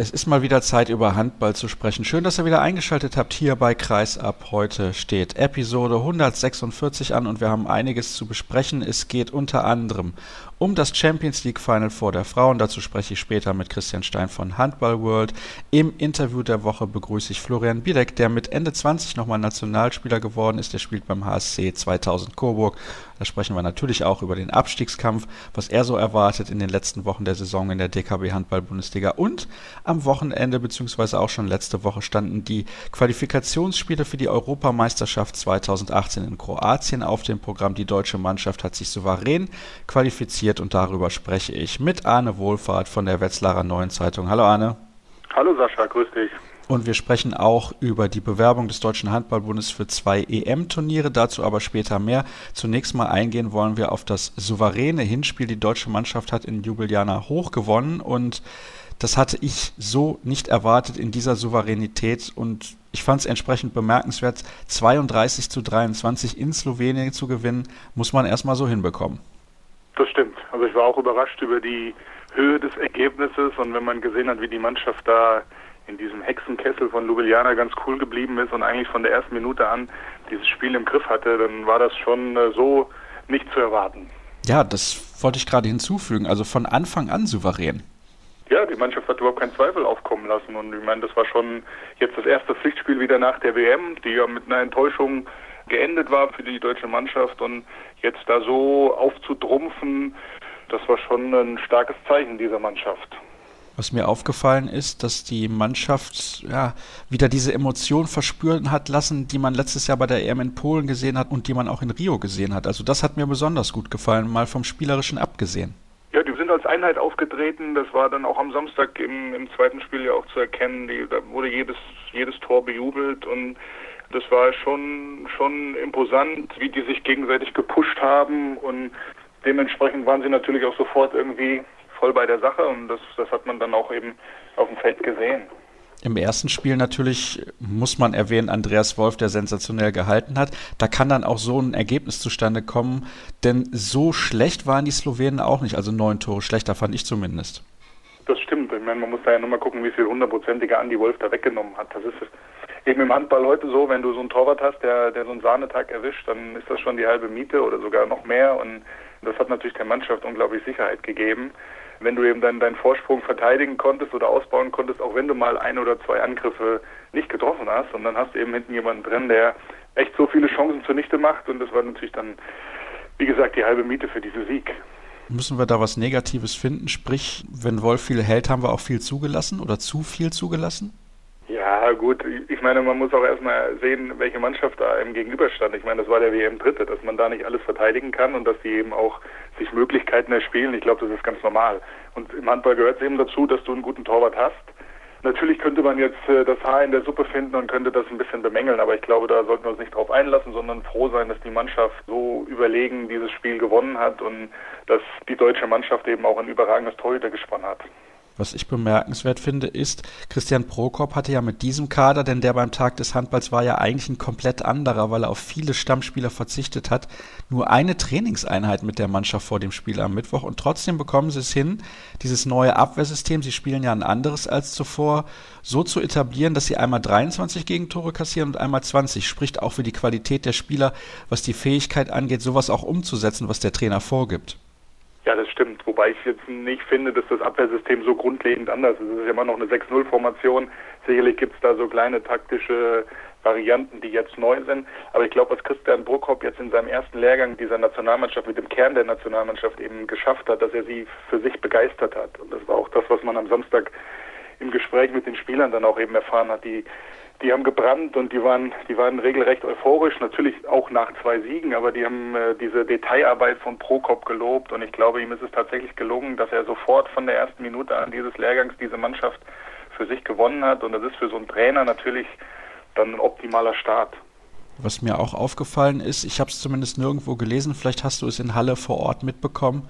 Es ist mal wieder Zeit, über Handball zu sprechen. Schön, dass ihr wieder eingeschaltet habt hier bei Kreisab. Heute steht Episode 146 an und wir haben einiges zu besprechen. Es geht unter anderem um das Champions League Final vor der Frauen. Dazu spreche ich später mit Christian Stein von Handball World. Im Interview der Woche begrüße ich Florian Biedek, der mit Ende 20 nochmal Nationalspieler geworden ist. Der spielt beim HSC 2000 Coburg. Da sprechen wir natürlich auch über den Abstiegskampf, was er so erwartet in den letzten Wochen der Saison in der DKB Handball Bundesliga. Und am Wochenende, beziehungsweise auch schon letzte Woche, standen die Qualifikationsspiele für die Europameisterschaft 2018 in Kroatien auf dem Programm. Die deutsche Mannschaft hat sich souverän qualifiziert und darüber spreche ich mit Arne Wohlfahrt von der Wetzlarer Neuen Zeitung. Hallo Arne. Hallo Sascha, grüß dich. Und wir sprechen auch über die Bewerbung des Deutschen Handballbundes für zwei EM-Turniere, dazu aber später mehr. Zunächst mal eingehen wollen wir auf das souveräne Hinspiel. Die deutsche Mannschaft hat in Ljubljana hoch gewonnen und das hatte ich so nicht erwartet in dieser Souveränität und ich fand es entsprechend bemerkenswert, 32 zu 23 in Slowenien zu gewinnen, muss man erstmal so hinbekommen. Das stimmt. Also ich war auch überrascht über die Höhe des Ergebnisses und wenn man gesehen hat, wie die Mannschaft da in diesem Hexenkessel von Ljubljana ganz cool geblieben ist und eigentlich von der ersten Minute an dieses Spiel im Griff hatte, dann war das schon äh, so nicht zu erwarten. Ja, das wollte ich gerade hinzufügen. Also von Anfang an souverän. Ja, die Mannschaft hat überhaupt keinen Zweifel aufkommen lassen und ich meine, das war schon jetzt das erste Pflichtspiel wieder nach der WM, die ja mit einer Enttäuschung geendet war für die deutsche Mannschaft und jetzt da so aufzutrumpfen, das war schon ein starkes Zeichen dieser Mannschaft. Was mir aufgefallen ist, dass die Mannschaft ja, wieder diese Emotion verspüren hat lassen, die man letztes Jahr bei der EM in Polen gesehen hat und die man auch in Rio gesehen hat. Also das hat mir besonders gut gefallen, mal vom Spielerischen abgesehen. Ja, die sind als Einheit aufgetreten. Das war dann auch am Samstag im, im zweiten Spiel ja auch zu erkennen. Die, da wurde jedes, jedes Tor bejubelt und das war schon, schon imposant, wie die sich gegenseitig gepusht haben und dementsprechend waren sie natürlich auch sofort irgendwie voll bei der Sache und das, das hat man dann auch eben auf dem Feld gesehen. Im ersten Spiel natürlich muss man erwähnen, Andreas Wolf, der sensationell gehalten hat. Da kann dann auch so ein Ergebnis zustande kommen, denn so schlecht waren die Slowenen auch nicht. Also neun Tore schlechter fand ich zumindest. Das stimmt. Ich meine, man muss da ja nur mal gucken, wie viel hundertprozentige Andi Wolf da weggenommen hat. Das ist eben im Handball heute so, wenn du so einen Torwart hast, der, der so einen Sahnetag erwischt, dann ist das schon die halbe Miete oder sogar noch mehr. Und das hat natürlich der Mannschaft unglaublich Sicherheit gegeben. Wenn du eben dann deinen Vorsprung verteidigen konntest oder ausbauen konntest, auch wenn du mal ein oder zwei Angriffe nicht getroffen hast, und dann hast du eben hinten jemanden drin, der echt so viele Chancen zunichte macht. Und das war natürlich dann, wie gesagt, die halbe Miete für diesen Sieg. Müssen wir da was Negatives finden? Sprich, wenn Wolf viel hält, haben wir auch viel zugelassen oder zu viel zugelassen? Ja, gut, ich meine, man muss auch erstmal sehen, welche Mannschaft da einem gegenüberstand. Ich meine, das war der WM-Dritte, dass man da nicht alles verteidigen kann und dass die eben auch sich Möglichkeiten erspielen. Ich glaube, das ist ganz normal. Und im Handball gehört es eben dazu, dass du einen guten Torwart hast. Natürlich könnte man jetzt äh, das Haar in der Suppe finden und könnte das ein bisschen bemängeln, aber ich glaube, da sollten wir uns nicht drauf einlassen, sondern froh sein, dass die Mannschaft so überlegen dieses Spiel gewonnen hat und dass die deutsche Mannschaft eben auch ein überragendes Torhütergespann hat. Was ich bemerkenswert finde, ist, Christian Prokop hatte ja mit diesem Kader, denn der beim Tag des Handballs war ja eigentlich ein komplett anderer, weil er auf viele Stammspieler verzichtet hat, nur eine Trainingseinheit mit der Mannschaft vor dem Spiel am Mittwoch und trotzdem bekommen sie es hin, dieses neue Abwehrsystem, sie spielen ja ein anderes als zuvor, so zu etablieren, dass sie einmal 23 Gegentore kassieren und einmal 20. Spricht auch für die Qualität der Spieler, was die Fähigkeit angeht, sowas auch umzusetzen, was der Trainer vorgibt. Ja, das stimmt. Wobei ich jetzt nicht finde, dass das Abwehrsystem so grundlegend anders ist. Es ist ja immer noch eine 6-0-Formation. Sicherlich gibt es da so kleine taktische Varianten, die jetzt neu sind. Aber ich glaube, was Christian Bruckhoff jetzt in seinem ersten Lehrgang dieser Nationalmannschaft mit dem Kern der Nationalmannschaft eben geschafft hat, dass er sie für sich begeistert hat. Und das war auch das, was man am Samstag im Gespräch mit den Spielern dann auch eben erfahren hat. Die die haben gebrannt und die waren, die waren regelrecht euphorisch, natürlich auch nach zwei Siegen, aber die haben äh, diese Detailarbeit von Prokop gelobt und ich glaube, ihm ist es tatsächlich gelungen, dass er sofort von der ersten Minute an dieses Lehrgangs diese Mannschaft für sich gewonnen hat und das ist für so einen Trainer natürlich dann ein optimaler Start. Was mir auch aufgefallen ist, ich habe es zumindest nirgendwo gelesen, vielleicht hast du es in Halle vor Ort mitbekommen,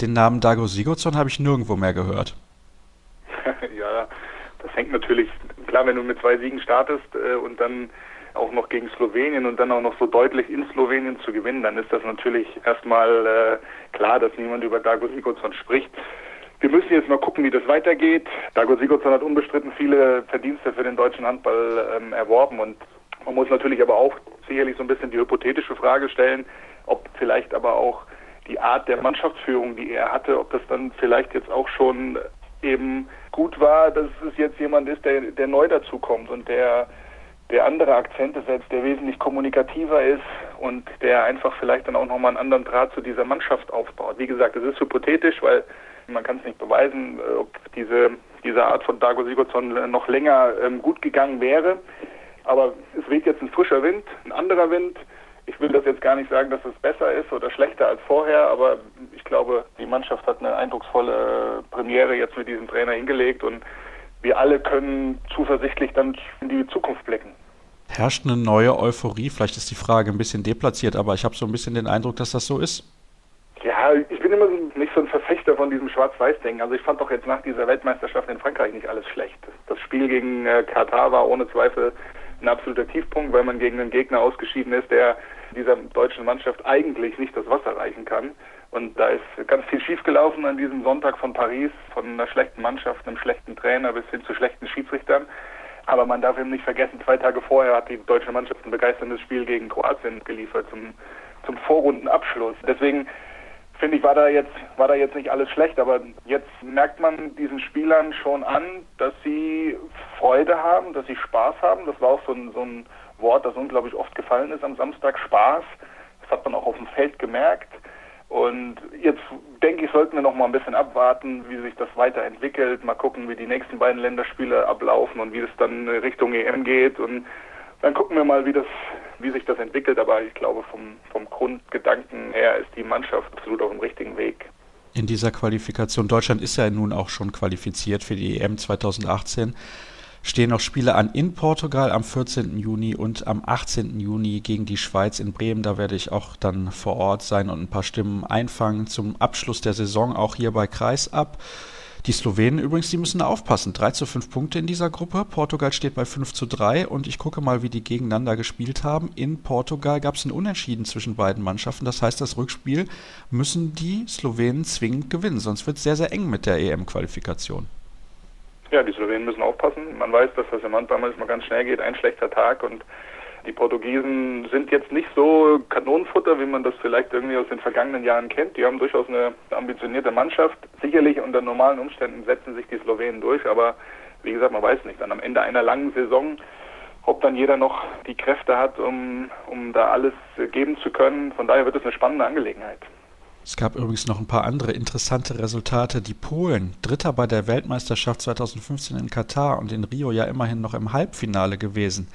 den Namen Dago Sigurdsson habe ich nirgendwo mehr gehört. hängt natürlich klar, wenn du mit zwei Siegen startest äh, und dann auch noch gegen Slowenien und dann auch noch so deutlich in Slowenien zu gewinnen, dann ist das natürlich erstmal äh, klar, dass niemand über Dago Sigurdsson spricht. wir müssen jetzt mal gucken, wie das weitergeht. Dago Sigurdsson hat unbestritten viele Verdienste für den deutschen Handball ähm, erworben und man muss natürlich aber auch sicherlich so ein bisschen die hypothetische Frage stellen, ob vielleicht aber auch die Art der Mannschaftsführung, die er hatte, ob das dann vielleicht jetzt auch schon eben gut war, dass es jetzt jemand ist, der, der neu dazukommt und der, der andere Akzente setzt, der wesentlich kommunikativer ist und der einfach vielleicht dann auch nochmal einen anderen Draht zu dieser Mannschaft aufbaut. Wie gesagt, es ist hypothetisch, weil man kann es nicht beweisen, äh, ob diese, diese Art von Dago Sigurdsson noch länger ähm, gut gegangen wäre. Aber es weht jetzt ein frischer Wind, ein anderer Wind. Ich will das jetzt gar nicht sagen, dass es besser ist oder schlechter als vorher, aber ich glaube, die Mannschaft hat eine eindrucksvolle Premiere jetzt mit diesem Trainer hingelegt und wir alle können zuversichtlich dann in die Zukunft blicken. Herrscht eine neue Euphorie? Vielleicht ist die Frage ein bisschen deplatziert, aber ich habe so ein bisschen den Eindruck, dass das so ist. Ja, ich bin immer nicht so ein Verfechter von diesem Schwarz-Weiß-Denken. Also ich fand doch jetzt nach dieser Weltmeisterschaft in Frankreich nicht alles schlecht. Das Spiel gegen äh, Katar war ohne Zweifel ein absoluter Tiefpunkt, weil man gegen einen Gegner ausgeschieden ist, der dieser deutschen Mannschaft eigentlich nicht das Wasser reichen kann. Und da ist ganz viel schiefgelaufen an diesem Sonntag von Paris, von einer schlechten Mannschaft, einem schlechten Trainer bis hin zu schlechten Schiedsrichtern. Aber man darf eben nicht vergessen, zwei Tage vorher hat die deutsche Mannschaft ein begeisterndes Spiel gegen Kroatien geliefert zum, zum Vorrundenabschluss. Deswegen finde ich, war da jetzt, war da jetzt nicht alles schlecht, aber jetzt merkt man diesen Spielern schon an, dass sie Freude haben, dass sie Spaß haben. Das war auch so ein, so ein Wort, das unglaublich oft gefallen ist am Samstag, Spaß. Das hat man auch auf dem Feld gemerkt. Und jetzt denke ich, sollten wir noch mal ein bisschen abwarten, wie sich das weiterentwickelt. Mal gucken, wie die nächsten beiden Länderspiele ablaufen und wie es dann Richtung EM geht. Und dann gucken wir mal, wie das, wie sich das entwickelt. Aber ich glaube, vom, vom Grundgedanken her ist die Mannschaft absolut auf dem richtigen Weg. In dieser Qualifikation, Deutschland ist ja nun auch schon qualifiziert für die EM 2018 stehen noch Spiele an in Portugal am 14. Juni und am 18. Juni gegen die Schweiz in Bremen. Da werde ich auch dann vor Ort sein und ein paar Stimmen einfangen zum Abschluss der Saison, auch hier bei Kreisab. Die Slowenen übrigens, die müssen aufpassen. 3 zu 5 Punkte in dieser Gruppe. Portugal steht bei 5 zu 3 und ich gucke mal, wie die gegeneinander gespielt haben. In Portugal gab es ein Unentschieden zwischen beiden Mannschaften. Das heißt, das Rückspiel müssen die Slowenen zwingend gewinnen, sonst wird es sehr, sehr eng mit der EM-Qualifikation. Ja, die Slowenen müssen aufpassen. Man weiß, dass das im Handball manchmal ganz schnell geht, ein schlechter Tag und die Portugiesen sind jetzt nicht so Kanonenfutter, wie man das vielleicht irgendwie aus den vergangenen Jahren kennt. Die haben durchaus eine ambitionierte Mannschaft. Sicherlich unter normalen Umständen setzen sich die Slowenen durch, aber wie gesagt, man weiß nicht. Dann am Ende einer langen Saison, ob dann jeder noch die Kräfte hat, um, um da alles geben zu können. Von daher wird es eine spannende Angelegenheit. Es gab übrigens noch ein paar andere interessante Resultate. Die Polen, Dritter bei der Weltmeisterschaft 2015 in Katar und in Rio ja immerhin noch im Halbfinale gewesen,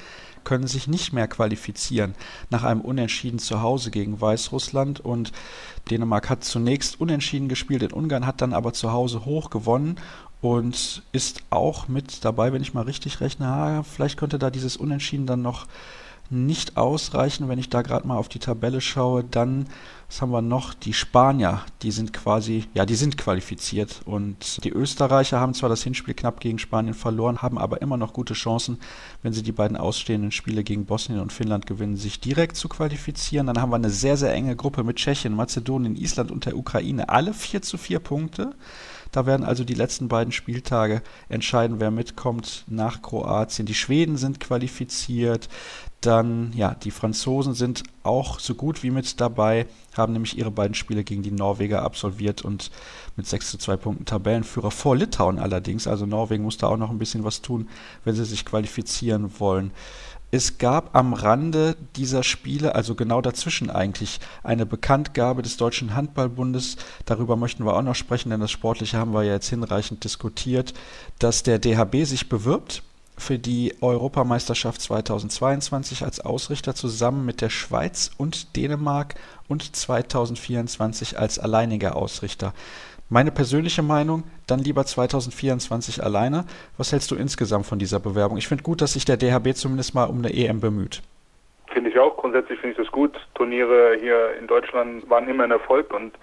können sich nicht mehr qualifizieren nach einem Unentschieden zu Hause gegen Weißrussland. Und Dänemark hat zunächst unentschieden gespielt in Ungarn, hat dann aber zu Hause hoch gewonnen und ist auch mit dabei, wenn ich mal richtig rechne, vielleicht könnte da dieses Unentschieden dann noch nicht ausreichen, wenn ich da gerade mal auf die Tabelle schaue, dann, was haben wir noch? Die Spanier, die sind quasi, ja, die sind qualifiziert. Und die Österreicher haben zwar das Hinspiel knapp gegen Spanien verloren, haben aber immer noch gute Chancen, wenn sie die beiden ausstehenden Spiele gegen Bosnien und Finnland gewinnen, sich direkt zu qualifizieren. Dann haben wir eine sehr, sehr enge Gruppe mit Tschechien, Mazedonien, Island und der Ukraine. Alle 4 zu 4 Punkte. Da werden also die letzten beiden Spieltage entscheiden, wer mitkommt nach Kroatien. Die Schweden sind qualifiziert. Dann, ja, die Franzosen sind auch so gut wie mit dabei, haben nämlich ihre beiden Spiele gegen die Norweger absolviert und mit 6 zu 2 Punkten Tabellenführer vor Litauen allerdings. Also Norwegen muss da auch noch ein bisschen was tun, wenn sie sich qualifizieren wollen. Es gab am Rande dieser Spiele, also genau dazwischen eigentlich, eine Bekanntgabe des Deutschen Handballbundes. Darüber möchten wir auch noch sprechen, denn das Sportliche haben wir ja jetzt hinreichend diskutiert, dass der DHB sich bewirbt für die Europameisterschaft 2022 als Ausrichter zusammen mit der Schweiz und Dänemark und 2024 als alleiniger Ausrichter. Meine persönliche Meinung, dann lieber 2024 alleine. Was hältst du insgesamt von dieser Bewerbung? Ich finde gut, dass sich der DHB zumindest mal um eine EM bemüht. Finde ich auch. Grundsätzlich finde ich das gut. Turniere hier in Deutschland waren immer ein Erfolg und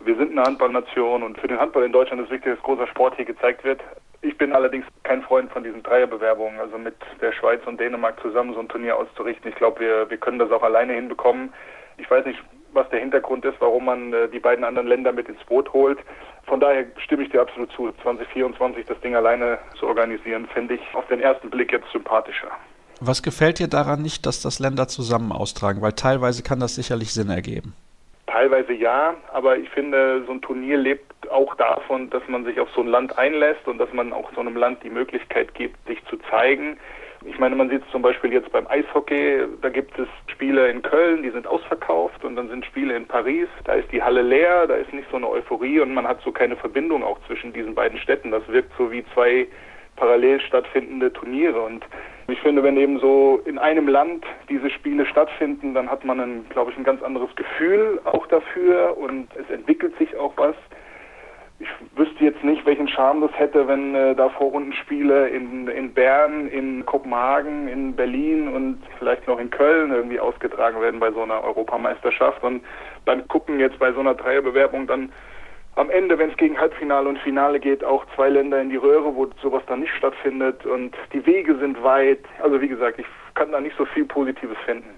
wir sind eine Handballnation und für den Handball in Deutschland ist wichtig, dass großer Sport hier gezeigt wird. Ich bin allerdings kein Freund von diesen Dreierbewerbungen, also mit der Schweiz und Dänemark zusammen so ein Turnier auszurichten. Ich glaube, wir, wir können das auch alleine hinbekommen. Ich weiß nicht, was der Hintergrund ist, warum man äh, die beiden anderen Länder mit ins Boot holt. Von daher stimme ich dir absolut zu. 2024 das Ding alleine zu organisieren, fände ich auf den ersten Blick jetzt sympathischer. Was gefällt dir daran nicht, dass das Länder zusammen austragen? Weil teilweise kann das sicherlich Sinn ergeben. Teilweise ja, aber ich finde, so ein Turnier lebt auch davon, dass man sich auf so ein Land einlässt und dass man auch so einem Land die Möglichkeit gibt, sich zu zeigen. Ich meine, man sieht es zum Beispiel jetzt beim Eishockey, da gibt es Spiele in Köln, die sind ausverkauft und dann sind Spiele in Paris, da ist die Halle leer, da ist nicht so eine Euphorie und man hat so keine Verbindung auch zwischen diesen beiden Städten. Das wirkt so wie zwei parallel stattfindende Turniere. Und ich finde, wenn eben so in einem Land diese Spiele stattfinden, dann hat man, ein, glaube ich, ein ganz anderes Gefühl auch dafür und es entwickelt sich auch was. Ich wüsste jetzt nicht, welchen Charme das hätte, wenn äh, da Vorrundenspiele in, in Bern, in Kopenhagen, in Berlin und vielleicht noch in Köln irgendwie ausgetragen werden bei so einer Europameisterschaft. Und beim Gucken jetzt bei so einer Dreierbewerbung dann am Ende, wenn es gegen Halbfinale und Finale geht, auch zwei Länder in die Röhre, wo sowas dann nicht stattfindet und die Wege sind weit. Also wie gesagt, ich kann da nicht so viel Positives finden.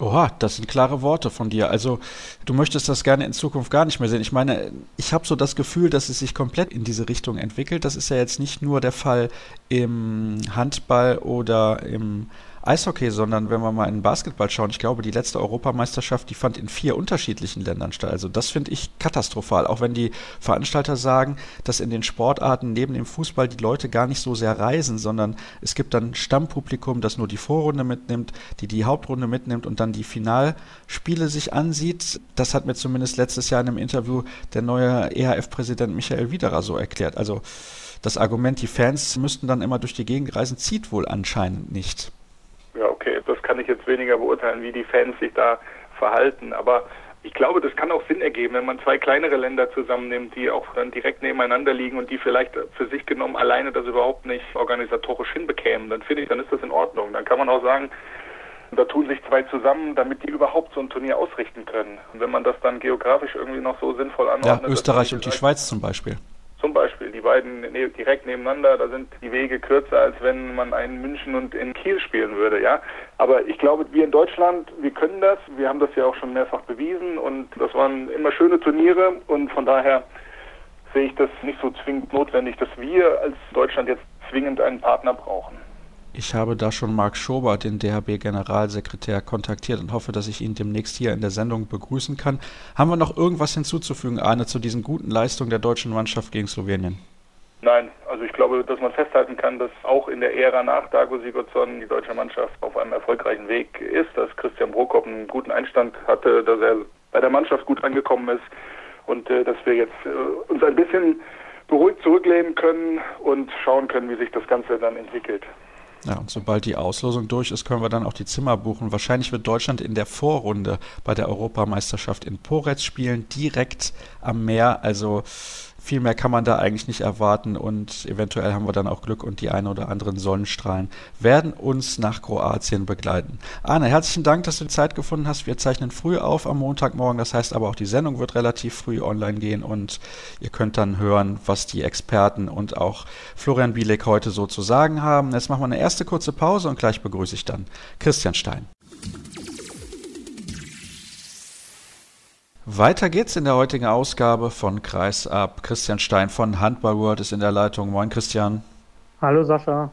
Oha, das sind klare Worte von dir. Also du möchtest das gerne in Zukunft gar nicht mehr sehen. Ich meine, ich habe so das Gefühl, dass es sich komplett in diese Richtung entwickelt. Das ist ja jetzt nicht nur der Fall im Handball oder im Eishockey, sondern wenn wir mal in Basketball schauen, ich glaube, die letzte Europameisterschaft, die fand in vier unterschiedlichen Ländern statt. Also das finde ich katastrophal, auch wenn die Veranstalter sagen, dass in den Sportarten neben dem Fußball die Leute gar nicht so sehr reisen, sondern es gibt dann Stammpublikum, das nur die Vorrunde mitnimmt, die die Hauptrunde mitnimmt und dann die Finalspiele sich ansieht. Das hat mir zumindest letztes Jahr in einem Interview der neue EHF-Präsident Michael Widerer so erklärt. Also das Argument, die Fans müssten dann immer durch die Gegend reisen, zieht wohl anscheinend nicht ja, okay, das kann ich jetzt weniger beurteilen, wie die Fans sich da verhalten. Aber ich glaube, das kann auch Sinn ergeben, wenn man zwei kleinere Länder zusammennimmt, die auch dann direkt nebeneinander liegen und die vielleicht für sich genommen alleine das überhaupt nicht organisatorisch hinbekämen. Dann finde ich, dann ist das in Ordnung. Dann kann man auch sagen, da tun sich zwei zusammen, damit die überhaupt so ein Turnier ausrichten können. Und wenn man das dann geografisch irgendwie noch so sinnvoll anordnet. Ja, Österreich und die Schweiz zum Beispiel. Zum Beispiel, die beiden ne, direkt nebeneinander, da sind die Wege kürzer, als wenn man einen München und in Kiel spielen würde, ja. Aber ich glaube, wir in Deutschland, wir können das, wir haben das ja auch schon mehrfach bewiesen und das waren immer schöne Turniere und von daher sehe ich das nicht so zwingend notwendig, dass wir als Deutschland jetzt zwingend einen Partner brauchen. Ich habe da schon Marc Schober, den DHB-Generalsekretär, kontaktiert und hoffe, dass ich ihn demnächst hier in der Sendung begrüßen kann. Haben wir noch irgendwas hinzuzufügen, Arne, zu diesen guten Leistungen der deutschen Mannschaft gegen Slowenien? Nein, also ich glaube, dass man festhalten kann, dass auch in der Ära nach Dago Sigurdsson die deutsche Mannschaft auf einem erfolgreichen Weg ist, dass Christian Brokop einen guten Einstand hatte, dass er bei der Mannschaft gut angekommen ist und äh, dass wir jetzt äh, uns ein bisschen beruhigt zurücklehnen können und schauen können, wie sich das Ganze dann entwickelt. Ja, und sobald die Auslosung durch ist, können wir dann auch die Zimmer buchen. Wahrscheinlich wird Deutschland in der Vorrunde bei der Europameisterschaft in Poretz spielen, direkt am Meer. Also viel mehr kann man da eigentlich nicht erwarten und eventuell haben wir dann auch Glück und die ein oder anderen Sonnenstrahlen werden uns nach Kroatien begleiten. Arne, herzlichen Dank, dass du die Zeit gefunden hast. Wir zeichnen früh auf am Montagmorgen, das heißt aber auch die Sendung wird relativ früh online gehen und ihr könnt dann hören, was die Experten und auch Florian Bielek heute so zu sagen haben. Jetzt machen wir eine erste kurze Pause und gleich begrüße ich dann Christian Stein. Weiter geht's in der heutigen Ausgabe von Kreisab. Christian Stein von Handball World ist in der Leitung. Moin Christian. Hallo Sascha.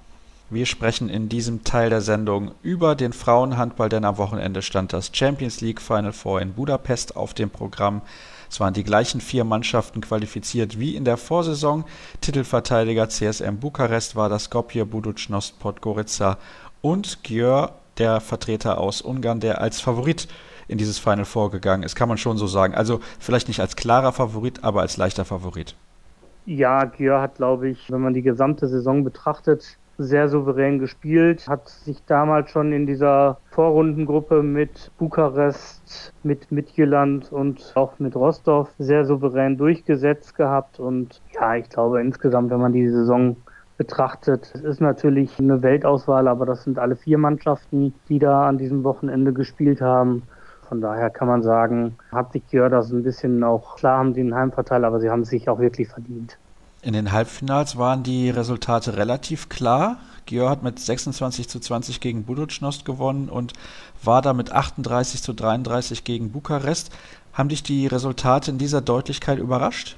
Wir sprechen in diesem Teil der Sendung über den Frauenhandball, denn am Wochenende stand das Champions League Final Four in Budapest auf dem Programm. Es waren die gleichen vier Mannschaften qualifiziert wie in der Vorsaison. Titelverteidiger CSM Bukarest war das Skopje Buducnost Podgorica und Gjör, der Vertreter aus Ungarn, der als Favorit in dieses Final vorgegangen ist, kann man schon so sagen. Also vielleicht nicht als klarer Favorit, aber als leichter Favorit. Ja, Gier hat, glaube ich, wenn man die gesamte Saison betrachtet, sehr souverän gespielt, hat sich damals schon in dieser Vorrundengruppe mit Bukarest, mit Midtjylland und auch mit Rostov sehr souverän durchgesetzt gehabt. Und ja, ich glaube insgesamt, wenn man die Saison betrachtet, es ist natürlich eine Weltauswahl, aber das sind alle vier Mannschaften, die da an diesem Wochenende gespielt haben. Von daher kann man sagen, hat sich Gjördas ein bisschen auch, klar haben sie einen Heimvorteil, aber sie haben sich auch wirklich verdient. In den Halbfinals waren die Resultate relativ klar. Gjör hat mit 26 zu 20 gegen Buducnost gewonnen und war da mit 38 zu 33 gegen Bukarest. Haben dich die Resultate in dieser Deutlichkeit überrascht?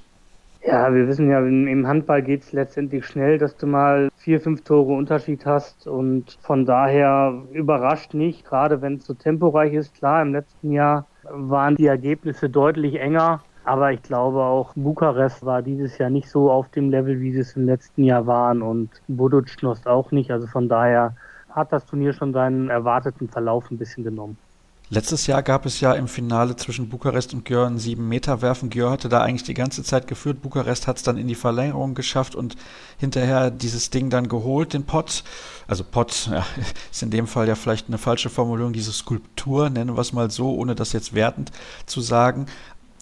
Ja, wir wissen ja, im Handball geht es letztendlich schnell, dass du mal vier, fünf Tore Unterschied hast und von daher überrascht nicht, gerade wenn es so temporeich ist. Klar, im letzten Jahr waren die Ergebnisse deutlich enger, aber ich glaube auch Bukarest war dieses Jahr nicht so auf dem Level, wie sie es im letzten Jahr waren und Buducnost auch nicht. Also von daher hat das Turnier schon seinen erwarteten Verlauf ein bisschen genommen. Letztes Jahr gab es ja im Finale zwischen Bukarest und Gjör ein 7-Meter-Werfen. Gjör hatte da eigentlich die ganze Zeit geführt. Bukarest hat es dann in die Verlängerung geschafft und hinterher dieses Ding dann geholt, den Pott. Also Pott ja, ist in dem Fall ja vielleicht eine falsche Formulierung, diese Skulptur, nennen wir es mal so, ohne das jetzt wertend zu sagen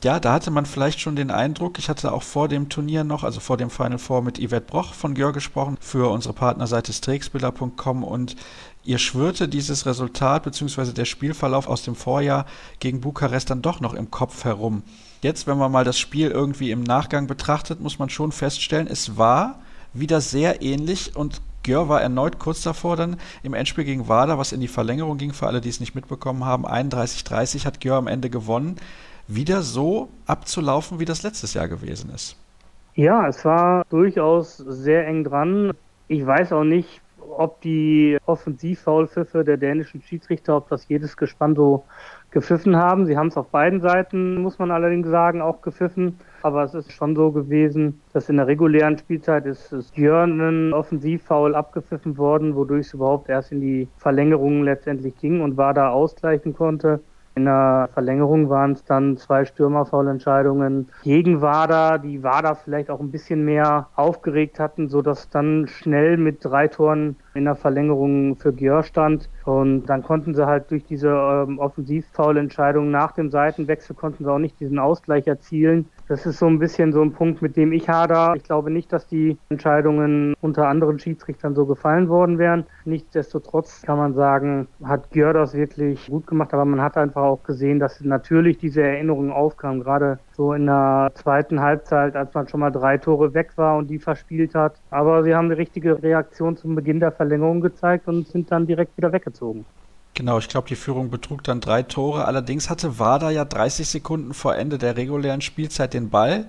ja, da hatte man vielleicht schon den Eindruck, ich hatte auch vor dem Turnier noch, also vor dem Final Four mit Yvette Broch von Gjör gesprochen, für unsere Partnerseite streaksbilder.com und ihr schwörte dieses Resultat bzw. der Spielverlauf aus dem Vorjahr gegen Bukarest dann doch noch im Kopf herum. Jetzt, wenn man mal das Spiel irgendwie im Nachgang betrachtet, muss man schon feststellen, es war wieder sehr ähnlich und Gjör war erneut kurz davor dann im Endspiel gegen Wada, was in die Verlängerung ging, für alle, die es nicht mitbekommen haben. 31-30 hat Gjör am Ende gewonnen wieder so abzulaufen, wie das letztes Jahr gewesen ist. Ja, es war durchaus sehr eng dran. Ich weiß auch nicht, ob die Offensivfaulpfiffe der dänischen Schiedsrichter, ob das jedes Gespann so gepfiffen haben. Sie haben es auf beiden Seiten, muss man allerdings sagen, auch gepfiffen. Aber es ist schon so gewesen, dass in der regulären Spielzeit ist, ist Jörn ein Offensivfoul abgepfiffen worden, wodurch es überhaupt erst in die Verlängerung letztendlich ging und war da ausgleichen konnte. In der Verlängerung waren es dann zwei Stürmerfaulentscheidungen gegen Wada, die Wada vielleicht auch ein bisschen mehr aufgeregt hatten, sodass dann schnell mit drei Toren in der Verlängerung für Gior stand. Und dann konnten sie halt durch diese ähm, Offensivfoulentscheidung nach dem Seitenwechsel konnten sie auch nicht diesen Ausgleich erzielen. Das ist so ein bisschen so ein Punkt, mit dem ich hader. Ich glaube nicht, dass die Entscheidungen unter anderen Schiedsrichtern so gefallen worden wären. Nichtsdestotrotz kann man sagen, hat Gjör das wirklich gut gemacht, aber man hat einfach auch gesehen, dass natürlich diese Erinnerungen aufkamen, gerade so in der zweiten Halbzeit, als man schon mal drei Tore weg war und die verspielt hat. Aber sie haben die richtige Reaktion zum Beginn der Verlängerung gezeigt und sind dann direkt wieder weggezogen. Genau, ich glaube, die Führung betrug dann drei Tore. Allerdings hatte Wada ja 30 Sekunden vor Ende der regulären Spielzeit den Ball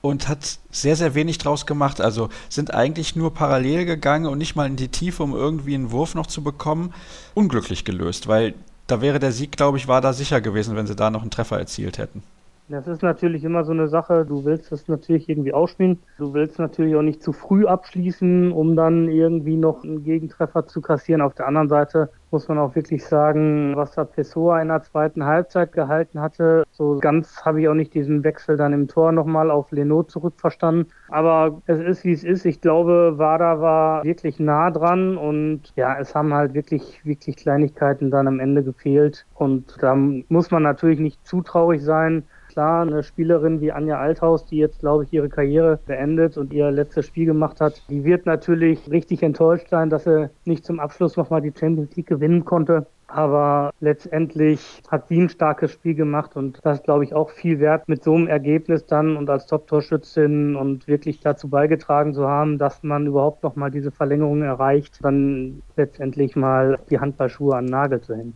und hat sehr, sehr wenig draus gemacht. Also sind eigentlich nur parallel gegangen und nicht mal in die Tiefe, um irgendwie einen Wurf noch zu bekommen. Unglücklich gelöst, weil da wäre der Sieg, glaube ich, war da sicher gewesen, wenn sie da noch einen Treffer erzielt hätten. Das ist natürlich immer so eine Sache. Du willst es natürlich irgendwie ausspielen. Du willst natürlich auch nicht zu früh abschließen, um dann irgendwie noch einen Gegentreffer zu kassieren. Auf der anderen Seite muss man auch wirklich sagen, was da Pessoa in der zweiten Halbzeit gehalten hatte. So ganz habe ich auch nicht diesen Wechsel dann im Tor nochmal auf Leno zurückverstanden. Aber es ist, wie es ist. Ich glaube, Wada war wirklich nah dran und ja, es haben halt wirklich, wirklich Kleinigkeiten dann am Ende gefehlt. Und da muss man natürlich nicht zu traurig sein klar, eine Spielerin wie Anja Althaus, die jetzt, glaube ich, ihre Karriere beendet und ihr letztes Spiel gemacht hat, die wird natürlich richtig enttäuscht sein, dass sie nicht zum Abschluss nochmal die Champions League gewinnen konnte. Aber letztendlich hat sie ein starkes Spiel gemacht und das glaube ich auch viel wert mit so einem Ergebnis dann und als Top-Torschützin und wirklich dazu beigetragen zu haben, dass man überhaupt nochmal diese Verlängerung erreicht, dann letztendlich mal die Handballschuhe an den Nagel zu hängen.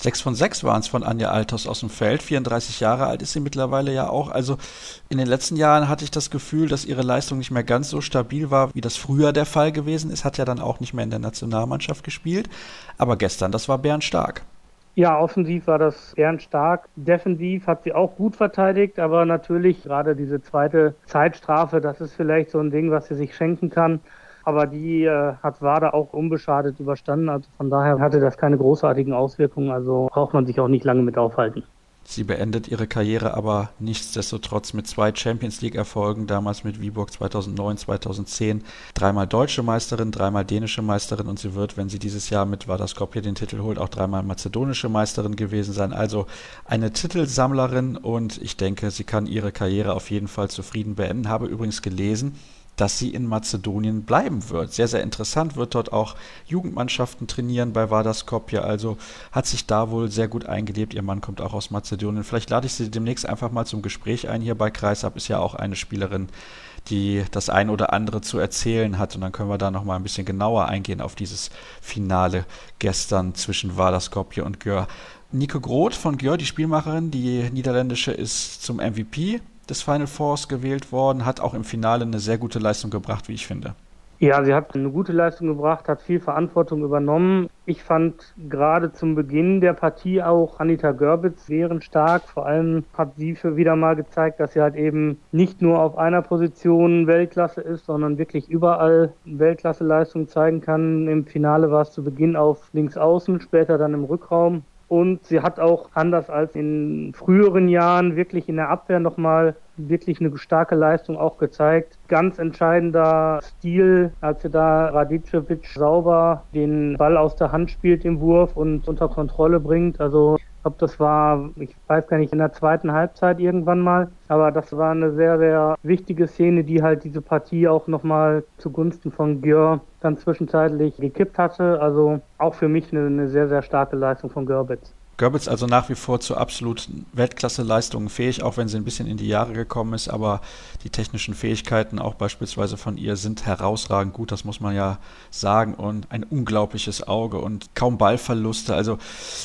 Sechs von sechs waren es von Anja Althaus aus dem Feld. 34 Jahre alt ist sie mittlerweile ja auch. Also in den letzten Jahren hatte ich das Gefühl, dass ihre Leistung nicht mehr ganz so stabil war, wie das früher der Fall gewesen ist. Hat ja dann auch nicht mehr in der Nationalmannschaft gespielt. Aber gestern, das war bärenstark. Ja, offensiv war das bärenstark. Defensiv hat sie auch gut verteidigt, aber natürlich gerade diese zweite Zeitstrafe, das ist vielleicht so ein Ding, was sie sich schenken kann aber die äh, hat Wada auch unbeschadet überstanden. Also von daher hatte das keine großartigen Auswirkungen. Also braucht man sich auch nicht lange mit aufhalten. Sie beendet ihre Karriere aber nichtsdestotrotz mit zwei Champions League-Erfolgen, damals mit Viborg 2009, 2010. Dreimal deutsche Meisterin, dreimal dänische Meisterin und sie wird, wenn sie dieses Jahr mit Vardar Skopje den Titel holt, auch dreimal mazedonische Meisterin gewesen sein. Also eine Titelsammlerin und ich denke, sie kann ihre Karriere auf jeden Fall zufrieden beenden. Habe übrigens gelesen, dass sie in Mazedonien bleiben wird. Sehr, sehr interessant, wird dort auch Jugendmannschaften trainieren bei Vardar Skopje, also hat sich da wohl sehr gut eingelebt. Ihr Mann kommt auch aus Mazedonien. Vielleicht lade ich sie demnächst einfach mal zum Gespräch ein hier bei Kreisab, ist ja auch eine Spielerin, die das ein oder andere zu erzählen hat und dann können wir da nochmal ein bisschen genauer eingehen auf dieses Finale gestern zwischen Vardar Skopje und Gör. Nico Groth von Gör, die Spielmacherin, die niederländische, ist zum MVP des Final Fours gewählt worden, hat auch im Finale eine sehr gute Leistung gebracht, wie ich finde. Ja, sie hat eine gute Leistung gebracht, hat viel Verantwortung übernommen. Ich fand gerade zum Beginn der Partie auch Anita Görbitz stark. Vor allem hat sie für wieder mal gezeigt, dass sie halt eben nicht nur auf einer Position Weltklasse ist, sondern wirklich überall Weltklasse-Leistung zeigen kann. Im Finale war es zu Beginn auf links außen, später dann im Rückraum. Und sie hat auch anders als in früheren Jahren wirklich in der Abwehr nochmal wirklich eine starke Leistung auch gezeigt. Ganz entscheidender Stil, als sie da Radicevic sauber den Ball aus der Hand spielt im Wurf und unter Kontrolle bringt. Also ich glaube, das war, ich weiß gar nicht, in der zweiten Halbzeit irgendwann mal. Aber das war eine sehr, sehr wichtige Szene, die halt diese Partie auch nochmal zugunsten von Gjör dann zwischenzeitlich gekippt hatte. Also auch für mich eine, eine sehr, sehr starke Leistung von Görbitz. Goebbels also nach wie vor zu absoluten Weltklasse-Leistungen fähig, auch wenn sie ein bisschen in die Jahre gekommen ist, aber die technischen Fähigkeiten auch beispielsweise von ihr sind herausragend gut, das muss man ja sagen und ein unglaubliches Auge und kaum Ballverluste, also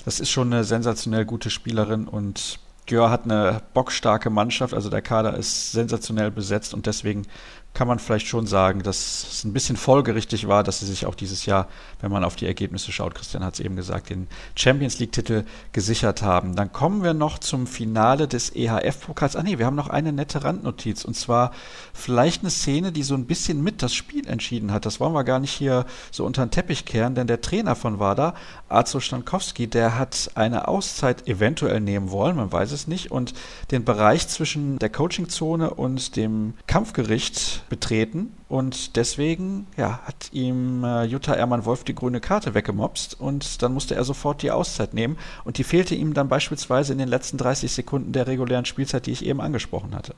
das ist schon eine sensationell gute Spielerin und Gjör hat eine bockstarke Mannschaft, also der Kader ist sensationell besetzt und deswegen kann man vielleicht schon sagen, dass es ein bisschen folgerichtig war, dass sie sich auch dieses Jahr, wenn man auf die Ergebnisse schaut, Christian hat es eben gesagt, den Champions League-Titel gesichert haben. Dann kommen wir noch zum Finale des EHF-Pokals. Ah nee, wir haben noch eine nette Randnotiz und zwar vielleicht eine Szene, die so ein bisschen mit das Spiel entschieden hat. Das wollen wir gar nicht hier so unter den Teppich kehren, denn der Trainer von WADA, Arzo Stankowski, der hat eine Auszeit eventuell nehmen wollen, man weiß es nicht, und den Bereich zwischen der Coachingzone und dem Kampfgericht betreten und deswegen ja, hat ihm äh, Jutta Ermann-Wolf die grüne Karte weggemopst und dann musste er sofort die Auszeit nehmen und die fehlte ihm dann beispielsweise in den letzten 30 Sekunden der regulären Spielzeit, die ich eben angesprochen hatte.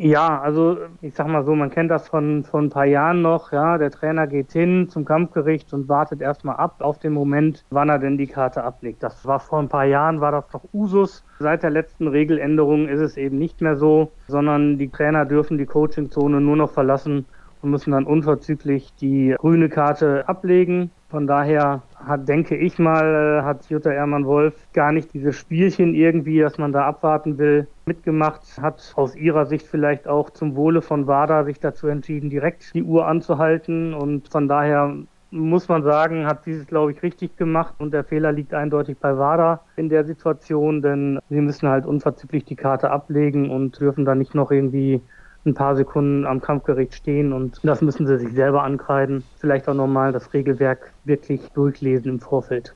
Ja, also ich sag mal so, man kennt das von, von ein paar Jahren noch, ja, der Trainer geht hin zum Kampfgericht und wartet erstmal ab auf den Moment, wann er denn die Karte ablegt. Das war vor ein paar Jahren, war das doch Usus. Seit der letzten Regeländerung ist es eben nicht mehr so, sondern die Trainer dürfen die Coachingzone nur noch verlassen und müssen dann unverzüglich die grüne Karte ablegen. Von daher hat, denke ich mal, äh, hat Jutta Ehrmann-Wolf gar nicht dieses Spielchen irgendwie, dass man da abwarten will, mitgemacht, hat aus ihrer Sicht vielleicht auch zum Wohle von WADA sich dazu entschieden, direkt die Uhr anzuhalten und von daher muss man sagen, hat sie es, glaube ich, richtig gemacht und der Fehler liegt eindeutig bei WADA in der Situation, denn sie müssen halt unverzüglich die Karte ablegen und dürfen da nicht noch irgendwie ein paar Sekunden am Kampfgericht stehen und das müssen sie sich selber ankreiden. Vielleicht auch nochmal das Regelwerk wirklich durchlesen im Vorfeld.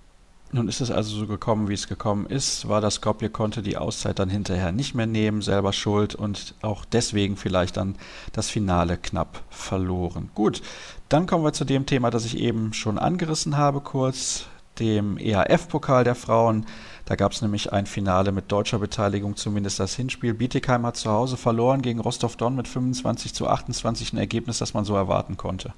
Nun ist es also so gekommen, wie es gekommen ist. War das Skopje konnte die Auszeit dann hinterher nicht mehr nehmen, selber schuld und auch deswegen vielleicht dann das Finale knapp verloren. Gut, dann kommen wir zu dem Thema, das ich eben schon angerissen habe kurz, dem EHF-Pokal der Frauen. Da gab es nämlich ein Finale mit deutscher Beteiligung, zumindest das Hinspiel. Bietigheim hat zu Hause verloren gegen Rostov-Don mit 25 zu 28, ein Ergebnis, das man so erwarten konnte.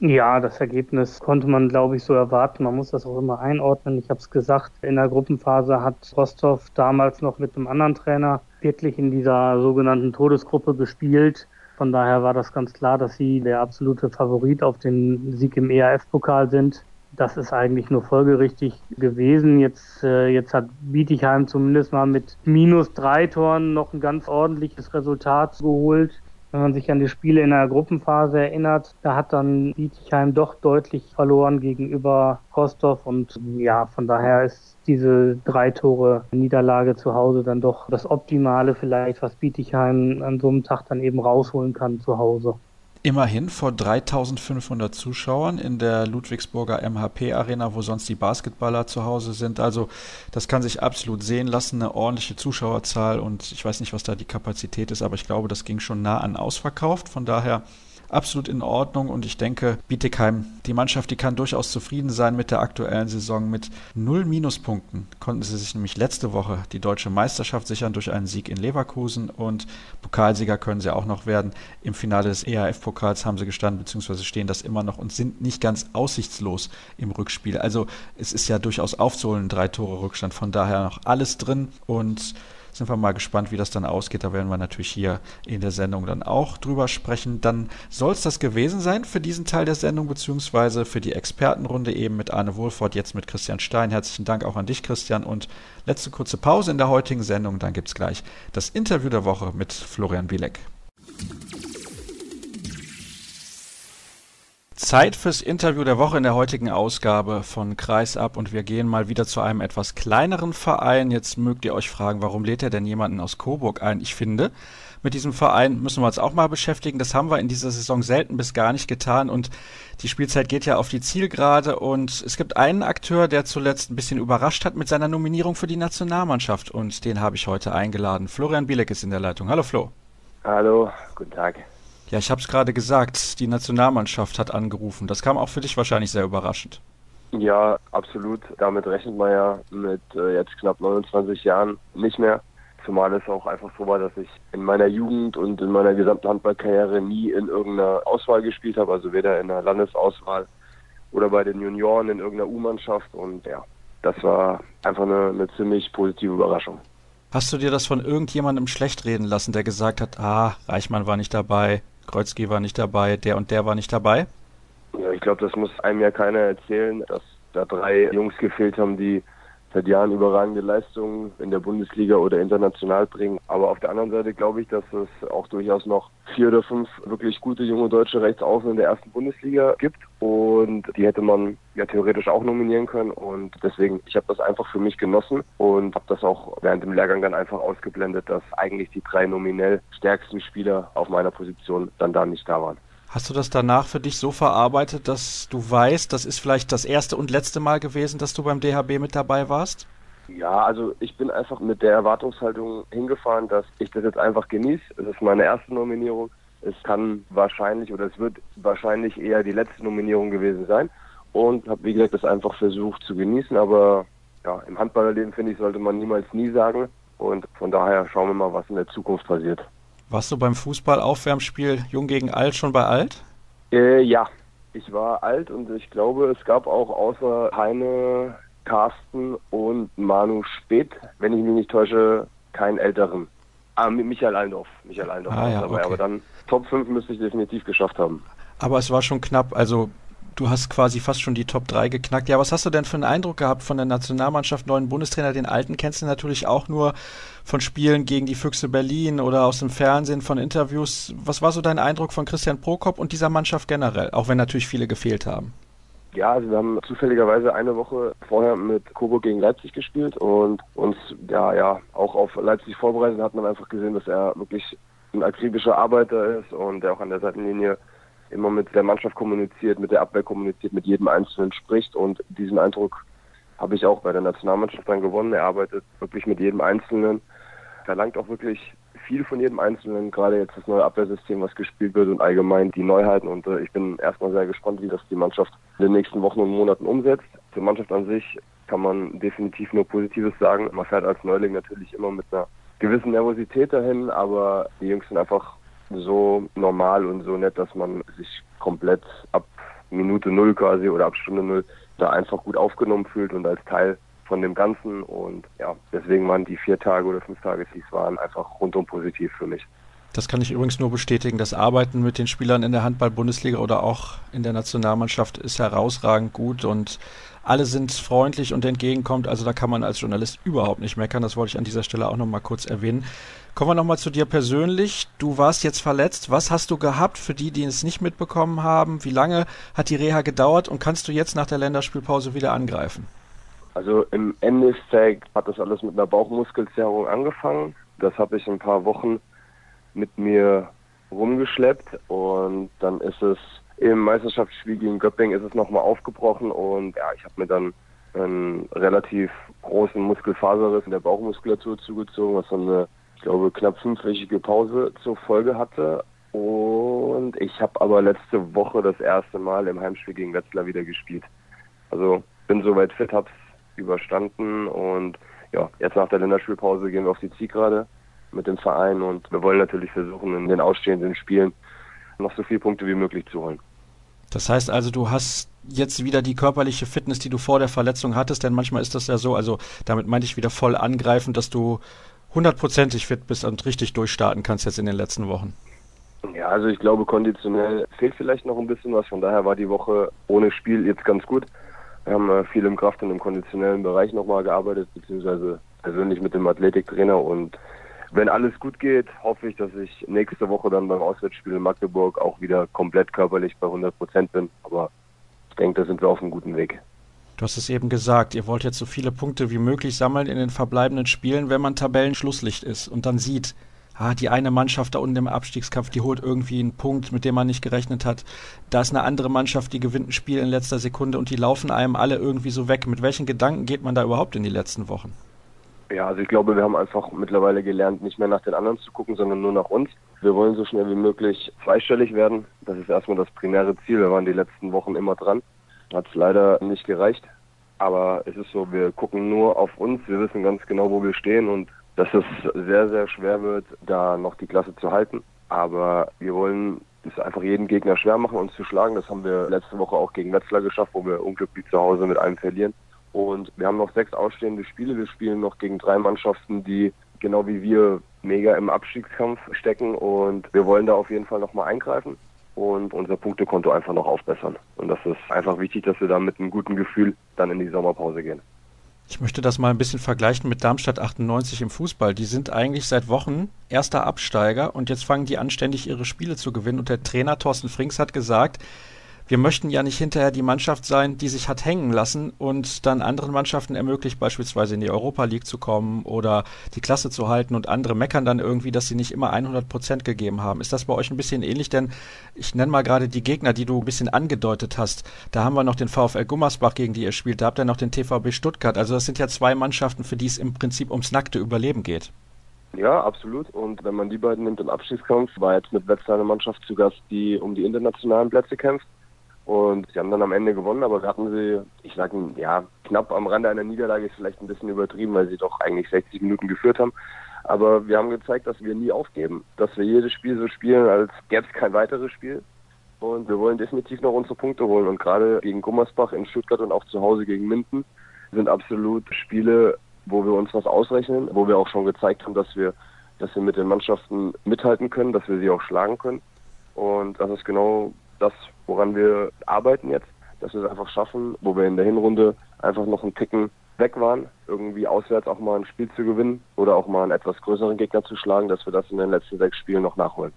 Ja, das Ergebnis konnte man, glaube ich, so erwarten. Man muss das auch immer einordnen. Ich habe es gesagt, in der Gruppenphase hat Rostov damals noch mit einem anderen Trainer wirklich in dieser sogenannten Todesgruppe gespielt. Von daher war das ganz klar, dass sie der absolute Favorit auf den Sieg im ERF-Pokal sind das ist eigentlich nur folgerichtig gewesen. Jetzt, äh, jetzt hat Bietigheim zumindest mal mit minus drei Toren noch ein ganz ordentliches Resultat geholt. Wenn man sich an die Spiele in der Gruppenphase erinnert, da hat dann Bietigheim doch deutlich verloren gegenüber Rostov und ja, von daher ist diese drei Tore Niederlage zu Hause dann doch das Optimale vielleicht, was Bietigheim an so einem Tag dann eben rausholen kann zu Hause. Immerhin vor 3500 Zuschauern in der Ludwigsburger MHP Arena, wo sonst die Basketballer zu Hause sind. Also das kann sich absolut sehen lassen, eine ordentliche Zuschauerzahl und ich weiß nicht, was da die Kapazität ist, aber ich glaube, das ging schon nah an ausverkauft. Von daher absolut in Ordnung und ich denke, Bietigheim, die Mannschaft, die kann durchaus zufrieden sein mit der aktuellen Saison. Mit null Minuspunkten konnten sie sich nämlich letzte Woche die deutsche Meisterschaft sichern durch einen Sieg in Leverkusen und Pokalsieger können sie auch noch werden. Im Finale des EHF-Pokals haben sie gestanden, beziehungsweise stehen das immer noch und sind nicht ganz aussichtslos im Rückspiel. Also es ist ja durchaus aufzuholen, drei Tore Rückstand, von daher noch alles drin und sind wir mal gespannt, wie das dann ausgeht. Da werden wir natürlich hier in der Sendung dann auch drüber sprechen. Dann soll es das gewesen sein für diesen Teil der Sendung, beziehungsweise für die Expertenrunde eben mit Arne Wohlfahrt, jetzt mit Christian Stein. Herzlichen Dank auch an dich, Christian. Und letzte kurze Pause in der heutigen Sendung. Dann gibt es gleich das Interview der Woche mit Florian Bielek. Zeit fürs Interview der Woche in der heutigen Ausgabe von Kreisab und wir gehen mal wieder zu einem etwas kleineren Verein. Jetzt mögt ihr euch fragen, warum lädt er denn jemanden aus Coburg ein? Ich finde, mit diesem Verein müssen wir uns auch mal beschäftigen. Das haben wir in dieser Saison selten bis gar nicht getan und die Spielzeit geht ja auf die Zielgerade und es gibt einen Akteur, der zuletzt ein bisschen überrascht hat mit seiner Nominierung für die Nationalmannschaft und den habe ich heute eingeladen. Florian Bielek ist in der Leitung. Hallo Flo. Hallo, guten Tag. Ja, ich habe es gerade gesagt, die Nationalmannschaft hat angerufen. Das kam auch für dich wahrscheinlich sehr überraschend. Ja, absolut. Damit rechnet man ja mit äh, jetzt knapp 29 Jahren nicht mehr. Zumal es auch einfach so war, dass ich in meiner Jugend und in meiner gesamten Handballkarriere nie in irgendeiner Auswahl gespielt habe, also weder in der Landesauswahl oder bei den Junioren in irgendeiner U-Mannschaft. Und ja, das war einfach eine, eine ziemlich positive Überraschung. Hast du dir das von irgendjemandem schlecht reden lassen, der gesagt hat, ah, Reichmann war nicht dabei, Kreuzki war nicht dabei, der und der war nicht dabei? Ja, ich glaube, das muss einem ja keiner erzählen, dass da drei Jungs gefehlt haben, die seit Jahren überragende Leistungen in der Bundesliga oder international bringen. Aber auf der anderen Seite glaube ich, dass es auch durchaus noch vier oder fünf wirklich gute junge deutsche Rechtsaußen in der ersten Bundesliga gibt. Und die hätte man ja theoretisch auch nominieren können. Und deswegen, ich habe das einfach für mich genossen und habe das auch während dem Lehrgang dann einfach ausgeblendet, dass eigentlich die drei nominell stärksten Spieler auf meiner Position dann da nicht da waren. Hast du das danach für dich so verarbeitet, dass du weißt, das ist vielleicht das erste und letzte Mal gewesen, dass du beim DHB mit dabei warst? Ja, also ich bin einfach mit der Erwartungshaltung hingefahren, dass ich das jetzt einfach genieße. Es ist meine erste Nominierung. Es kann wahrscheinlich oder es wird wahrscheinlich eher die letzte Nominierung gewesen sein. Und habe, wie gesagt, das einfach versucht zu genießen. Aber ja, im Handballerleben, finde ich, sollte man niemals nie sagen. Und von daher schauen wir mal, was in der Zukunft passiert. Warst du beim Fußball-Aufwärmspiel Jung gegen Alt schon bei Alt? Äh, ja, ich war alt und ich glaube, es gab auch außer Heine, Carsten und Manu Speth, wenn ich mich nicht täusche, keinen älteren. Ah, Michael Allendorf. Michael Allendorf ah, ja, dabei, okay. aber dann Top 5 müsste ich definitiv geschafft haben. Aber es war schon knapp, also du hast quasi fast schon die Top 3 geknackt. Ja, was hast du denn für einen Eindruck gehabt von der Nationalmannschaft, neuen Bundestrainer? Den alten kennst du natürlich auch nur von Spielen gegen die Füchse Berlin oder aus dem Fernsehen, von Interviews. Was war so dein Eindruck von Christian Prokop und dieser Mannschaft generell, auch wenn natürlich viele gefehlt haben? Ja, also wir haben zufälligerweise eine Woche vorher mit Coburg gegen Leipzig gespielt und uns ja ja auch auf Leipzig vorbereitet hat man einfach gesehen, dass er wirklich ein akribischer Arbeiter ist und der auch an der Seitenlinie immer mit der Mannschaft kommuniziert, mit der Abwehr kommuniziert, mit jedem Einzelnen spricht und diesen Eindruck habe ich auch bei der Nationalmannschaft dann gewonnen. Er arbeitet wirklich mit jedem Einzelnen, verlangt auch wirklich viel von jedem Einzelnen, gerade jetzt das neue Abwehrsystem, was gespielt wird und allgemein die Neuheiten. Und äh, ich bin erstmal sehr gespannt, wie das die Mannschaft in den nächsten Wochen und Monaten umsetzt. Zur Mannschaft an sich kann man definitiv nur Positives sagen. Man fährt als Neuling natürlich immer mit einer gewissen Nervosität dahin, aber die Jungs sind einfach so normal und so nett, dass man sich komplett ab Minute Null quasi oder ab Stunde Null da einfach gut aufgenommen fühlt und als Teil von dem Ganzen. Und ja, deswegen waren die vier Tage oder fünf Tage, die es waren, einfach rundum positiv für mich. Das kann ich übrigens nur bestätigen. Das Arbeiten mit den Spielern in der Handball-Bundesliga oder auch in der Nationalmannschaft ist herausragend gut und alle sind freundlich und entgegenkommt. Also da kann man als Journalist überhaupt nicht meckern. Das wollte ich an dieser Stelle auch nochmal kurz erwähnen. Kommen wir nochmal zu dir persönlich. Du warst jetzt verletzt. Was hast du gehabt für die, die es nicht mitbekommen haben? Wie lange hat die Reha gedauert und kannst du jetzt nach der Länderspielpause wieder angreifen? Also im Endeffekt hat das alles mit einer Bauchmuskelzerrung angefangen. Das habe ich ein paar Wochen mit mir rumgeschleppt und dann ist es im Meisterschaftsspiel gegen Göpping ist es nochmal aufgebrochen und ja, ich habe mir dann einen relativ großen Muskelfaserriss in der Bauchmuskulatur zugezogen, was dann eine, ich glaube, knapp fünfwöchige Pause zur Folge hatte. Und ich habe aber letzte Woche das erste Mal im Heimspiel gegen Wetzlar wieder gespielt. Also bin soweit fit, hab's überstanden und ja, jetzt nach der Länderspielpause gehen wir auf die Zielgerade mit dem Verein und wir wollen natürlich versuchen, in den ausstehenden Spielen noch so viele Punkte wie möglich zu holen. Das heißt also, du hast jetzt wieder die körperliche Fitness, die du vor der Verletzung hattest, denn manchmal ist das ja so, also damit meinte ich wieder voll angreifen, dass du hundertprozentig fit bist und richtig durchstarten kannst jetzt in den letzten Wochen. Ja, also ich glaube, konditionell fehlt vielleicht noch ein bisschen was. Von daher war die Woche ohne Spiel jetzt ganz gut. Wir haben äh, viel im Kraft- und im konditionellen Bereich nochmal gearbeitet, beziehungsweise persönlich mit dem Athletiktrainer. Und wenn alles gut geht, hoffe ich, dass ich nächste Woche dann beim Auswärtsspiel in Magdeburg auch wieder komplett körperlich bei 100 Prozent bin. Aber ich denke, da sind wir auf einem guten Weg. Du hast es eben gesagt, ihr wollt jetzt so viele Punkte wie möglich sammeln in den verbleibenden Spielen, wenn man Tabellenschlusslicht ist und dann sieht, ah, die eine Mannschaft da unten im Abstiegskampf, die holt irgendwie einen Punkt, mit dem man nicht gerechnet hat. Da ist eine andere Mannschaft, die gewinnt ein Spiel in letzter Sekunde und die laufen einem alle irgendwie so weg. Mit welchen Gedanken geht man da überhaupt in die letzten Wochen? Ja, also ich glaube, wir haben einfach mittlerweile gelernt, nicht mehr nach den anderen zu gucken, sondern nur nach uns. Wir wollen so schnell wie möglich zweistellig werden. Das ist erstmal das primäre Ziel. Wir waren die letzten Wochen immer dran. Hat es leider nicht gereicht. Aber es ist so, wir gucken nur auf uns. Wir wissen ganz genau, wo wir stehen und dass es sehr, sehr schwer wird, da noch die Klasse zu halten. Aber wir wollen es einfach jeden Gegner schwer machen, uns zu schlagen. Das haben wir letzte Woche auch gegen Wetzlar geschafft, wo wir unglücklich zu Hause mit einem verlieren. Und wir haben noch sechs ausstehende Spiele. Wir spielen noch gegen drei Mannschaften, die genau wie wir mega im Abstiegskampf stecken. Und wir wollen da auf jeden Fall nochmal eingreifen und unser Punktekonto einfach noch aufbessern. Und das ist einfach wichtig, dass wir da mit einem guten Gefühl dann in die Sommerpause gehen. Ich möchte das mal ein bisschen vergleichen mit Darmstadt 98 im Fußball. Die sind eigentlich seit Wochen erster Absteiger und jetzt fangen die an, ständig ihre Spiele zu gewinnen. Und der Trainer Thorsten Frings hat gesagt, wir möchten ja nicht hinterher die Mannschaft sein, die sich hat hängen lassen und dann anderen Mannschaften ermöglicht, beispielsweise in die Europa League zu kommen oder die Klasse zu halten und andere meckern dann irgendwie, dass sie nicht immer 100 Prozent gegeben haben. Ist das bei euch ein bisschen ähnlich? Denn ich nenne mal gerade die Gegner, die du ein bisschen angedeutet hast. Da haben wir noch den VfL Gummersbach, gegen die ihr spielt. Da habt ihr noch den TVB Stuttgart. Also das sind ja zwei Mannschaften, für die es im Prinzip ums nackte Überleben geht. Ja, absolut. Und wenn man die beiden nimmt im Abschiedskampf, war jetzt mit Wetzlar eine Mannschaft zu Gast, die um die internationalen Plätze kämpft. Und sie haben dann am Ende gewonnen, aber wir hatten sie, ich sage, ja, knapp am Rande einer Niederlage ist vielleicht ein bisschen übertrieben, weil sie doch eigentlich 60 Minuten geführt haben. Aber wir haben gezeigt, dass wir nie aufgeben, dass wir jedes Spiel so spielen, als gäbe es kein weiteres Spiel. Und wir wollen definitiv noch unsere Punkte holen. Und gerade gegen Gummersbach in Stuttgart und auch zu Hause gegen Minden sind absolut Spiele, wo wir uns was ausrechnen, wo wir auch schon gezeigt haben, dass wir, dass wir mit den Mannschaften mithalten können, dass wir sie auch schlagen können. Und das ist genau das, woran wir arbeiten jetzt, dass wir es einfach schaffen, wo wir in der Hinrunde einfach noch einen Ticken weg waren, irgendwie auswärts auch mal ein Spiel zu gewinnen oder auch mal einen etwas größeren Gegner zu schlagen, dass wir das in den letzten sechs Spielen noch nachholen.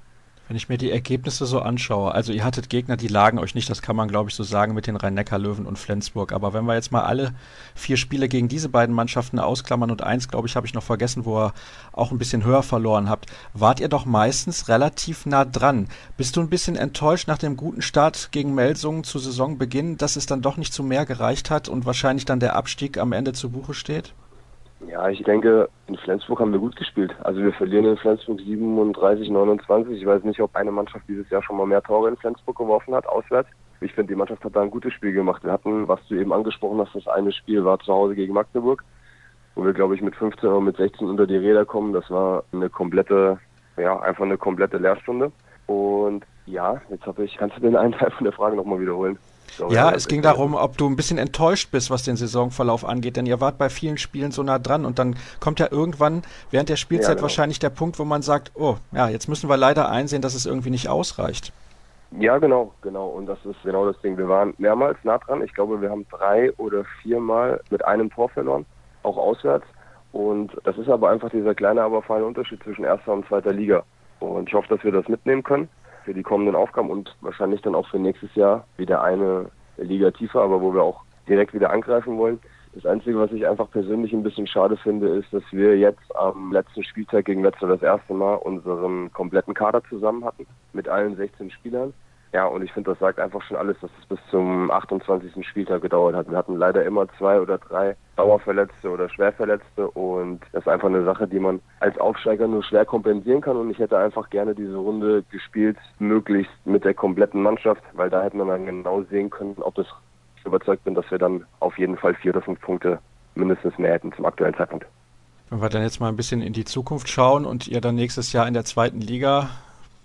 Wenn ich mir die Ergebnisse so anschaue, also ihr hattet Gegner, die lagen euch nicht, das kann man glaube ich so sagen mit den Rhein-Neckar-Löwen und Flensburg. Aber wenn wir jetzt mal alle vier Spiele gegen diese beiden Mannschaften ausklammern und eins, glaube ich, habe ich noch vergessen, wo ihr auch ein bisschen höher verloren habt, wart ihr doch meistens relativ nah dran. Bist du ein bisschen enttäuscht nach dem guten Start gegen Melsungen zu Saisonbeginn, dass es dann doch nicht zu mehr gereicht hat und wahrscheinlich dann der Abstieg am Ende zu Buche steht? Ja, ich denke, in Flensburg haben wir gut gespielt. Also wir verlieren in Flensburg 37, 29. Ich weiß nicht, ob eine Mannschaft dieses Jahr schon mal mehr Tore in Flensburg geworfen hat, auswärts. Ich finde, die Mannschaft hat da ein gutes Spiel gemacht. Wir hatten, was du eben angesprochen hast, das eine Spiel war zu Hause gegen Magdeburg, wo wir, glaube ich, mit 15 oder mit 16 unter die Räder kommen. Das war eine komplette, ja, einfach eine komplette Lehrstunde. Und ja, jetzt habe ich, kannst du den einen Teil von der Frage nochmal wiederholen? Sorry, ja, es ging darum, ob du ein bisschen enttäuscht bist, was den Saisonverlauf angeht, denn ihr wart bei vielen Spielen so nah dran und dann kommt ja irgendwann während der Spielzeit ja, genau. wahrscheinlich der Punkt, wo man sagt, oh, ja, jetzt müssen wir leider einsehen, dass es irgendwie nicht ausreicht. Ja, genau, genau. Und das ist genau das Ding. Wir waren mehrmals nah dran. Ich glaube, wir haben drei oder viermal mit einem Tor verloren, auch auswärts. Und das ist aber einfach dieser kleine, aber feine Unterschied zwischen erster und zweiter Liga. Und ich hoffe, dass wir das mitnehmen können für die kommenden Aufgaben und wahrscheinlich dann auch für nächstes Jahr wieder eine Liga tiefer, aber wo wir auch direkt wieder angreifen wollen. Das Einzige, was ich einfach persönlich ein bisschen schade finde, ist, dass wir jetzt am letzten Spieltag gegen Wetzlar das erste Mal unseren kompletten Kader zusammen hatten, mit allen 16 Spielern. Ja, und ich finde, das sagt einfach schon alles, dass es bis zum 28. Spieltag gedauert hat. Wir hatten leider immer zwei oder drei Dauerverletzte oder Schwerverletzte und das ist einfach eine Sache, die man als Aufsteiger nur schwer kompensieren kann und ich hätte einfach gerne diese Runde gespielt, möglichst mit der kompletten Mannschaft, weil da hätte man dann genau sehen können, ob es überzeugt bin, dass wir dann auf jeden Fall vier oder fünf Punkte mindestens mehr hätten zum aktuellen Zeitpunkt. Wenn wir dann jetzt mal ein bisschen in die Zukunft schauen und ihr dann nächstes Jahr in der zweiten Liga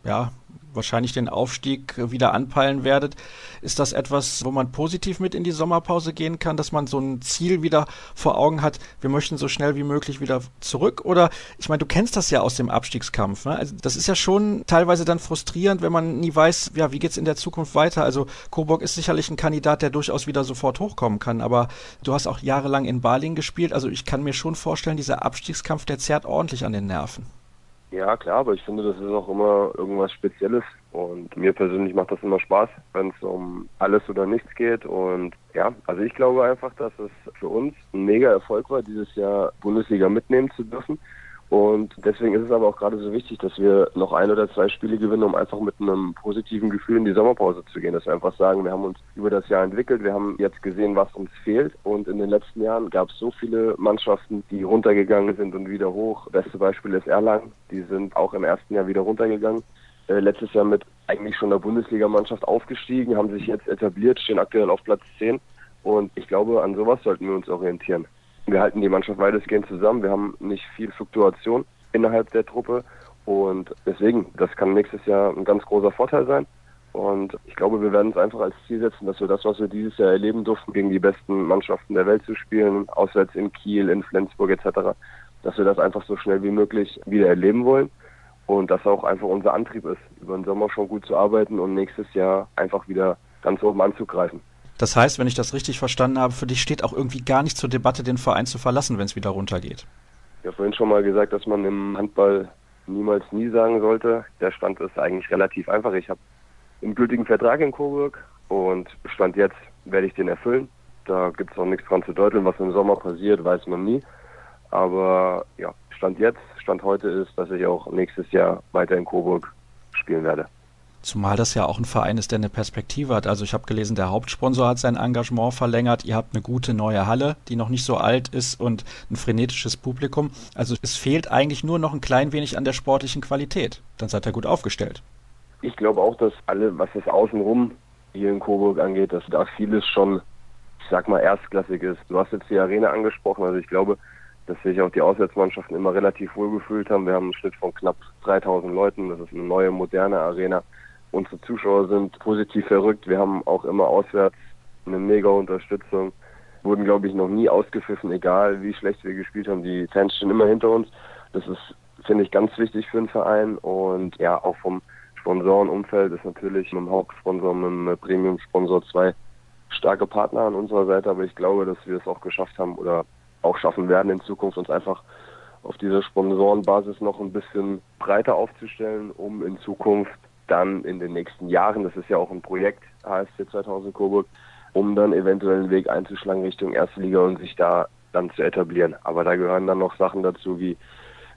ja, wahrscheinlich den Aufstieg wieder anpeilen werdet. Ist das etwas, wo man positiv mit in die Sommerpause gehen kann, dass man so ein Ziel wieder vor Augen hat, wir möchten so schnell wie möglich wieder zurück? Oder ich meine, du kennst das ja aus dem Abstiegskampf. Ne? Also das ist ja schon teilweise dann frustrierend, wenn man nie weiß, ja, wie geht's in der Zukunft weiter. Also Coburg ist sicherlich ein Kandidat, der durchaus wieder sofort hochkommen kann. Aber du hast auch jahrelang in Baling gespielt. Also ich kann mir schon vorstellen, dieser Abstiegskampf, der zerrt ordentlich an den Nerven. Ja, klar, aber ich finde, das ist auch immer irgendwas Spezielles. Und mir persönlich macht das immer Spaß, wenn es um alles oder nichts geht. Und ja, also ich glaube einfach, dass es für uns ein mega Erfolg war, dieses Jahr Bundesliga mitnehmen zu dürfen. Und deswegen ist es aber auch gerade so wichtig, dass wir noch ein oder zwei Spiele gewinnen, um einfach mit einem positiven Gefühl in die Sommerpause zu gehen. Dass wir einfach sagen, wir haben uns über das Jahr entwickelt, wir haben jetzt gesehen, was uns fehlt. Und in den letzten Jahren gab es so viele Mannschaften, die runtergegangen sind und wieder hoch. Beste Beispiel ist Erlangen. Die sind auch im ersten Jahr wieder runtergegangen. Äh, letztes Jahr mit eigentlich schon der Bundesligamannschaft aufgestiegen, haben sich jetzt etabliert, stehen aktuell auf Platz 10. Und ich glaube, an sowas sollten wir uns orientieren. Wir halten die Mannschaft weitestgehend zusammen. Wir haben nicht viel Fluktuation innerhalb der Truppe. Und deswegen, das kann nächstes Jahr ein ganz großer Vorteil sein. Und ich glaube, wir werden uns einfach als Ziel setzen, dass wir das, was wir dieses Jahr erleben durften, gegen die besten Mannschaften der Welt zu spielen, auswärts in Kiel, in Flensburg etc., dass wir das einfach so schnell wie möglich wieder erleben wollen. Und das auch einfach unser Antrieb ist, über den Sommer schon gut zu arbeiten und nächstes Jahr einfach wieder ganz oben anzugreifen. Das heißt, wenn ich das richtig verstanden habe, für dich steht auch irgendwie gar nicht zur Debatte, den Verein zu verlassen, wenn es wieder runtergeht. Ich habe vorhin schon mal gesagt, dass man im Handball niemals nie sagen sollte. Der Stand ist eigentlich relativ einfach. Ich habe einen gültigen Vertrag in Coburg und Stand jetzt werde ich den erfüllen. Da gibt es auch nichts dran zu deuteln. Was im Sommer passiert, weiß man nie. Aber ja, Stand jetzt, Stand heute ist, dass ich auch nächstes Jahr weiter in Coburg spielen werde. Zumal das ja auch ein Verein ist, der eine Perspektive hat. Also ich habe gelesen, der Hauptsponsor hat sein Engagement verlängert. Ihr habt eine gute neue Halle, die noch nicht so alt ist und ein frenetisches Publikum. Also es fehlt eigentlich nur noch ein klein wenig an der sportlichen Qualität. Dann seid ihr gut aufgestellt. Ich glaube auch, dass alle, was das Außenrum hier in Coburg angeht, dass da vieles schon, ich sag mal, erstklassig ist. Du hast jetzt die Arena angesprochen. Also ich glaube, dass sich auch die Auswärtsmannschaften immer relativ wohl gefühlt haben. Wir haben einen Schnitt von knapp 3000 Leuten. Das ist eine neue, moderne Arena. Unsere Zuschauer sind positiv verrückt. Wir haben auch immer auswärts eine mega Unterstützung. Wurden, glaube ich, noch nie ausgepfiffen, egal wie schlecht wir gespielt haben. Die Fans stehen immer hinter uns. Das ist, finde ich, ganz wichtig für den Verein. Und ja, auch vom Sponsorenumfeld ist natürlich mit dem Hauptsponsor, mit dem Premium-Sponsor zwei starke Partner an unserer Seite. Aber ich glaube, dass wir es auch geschafft haben oder auch schaffen werden in Zukunft, uns einfach auf dieser Sponsorenbasis noch ein bisschen breiter aufzustellen, um in Zukunft dann in den nächsten Jahren, das ist ja auch ein Projekt HSC 2000 Coburg, um dann eventuell einen Weg einzuschlagen Richtung Erste Liga und sich da dann zu etablieren. Aber da gehören dann noch Sachen dazu wie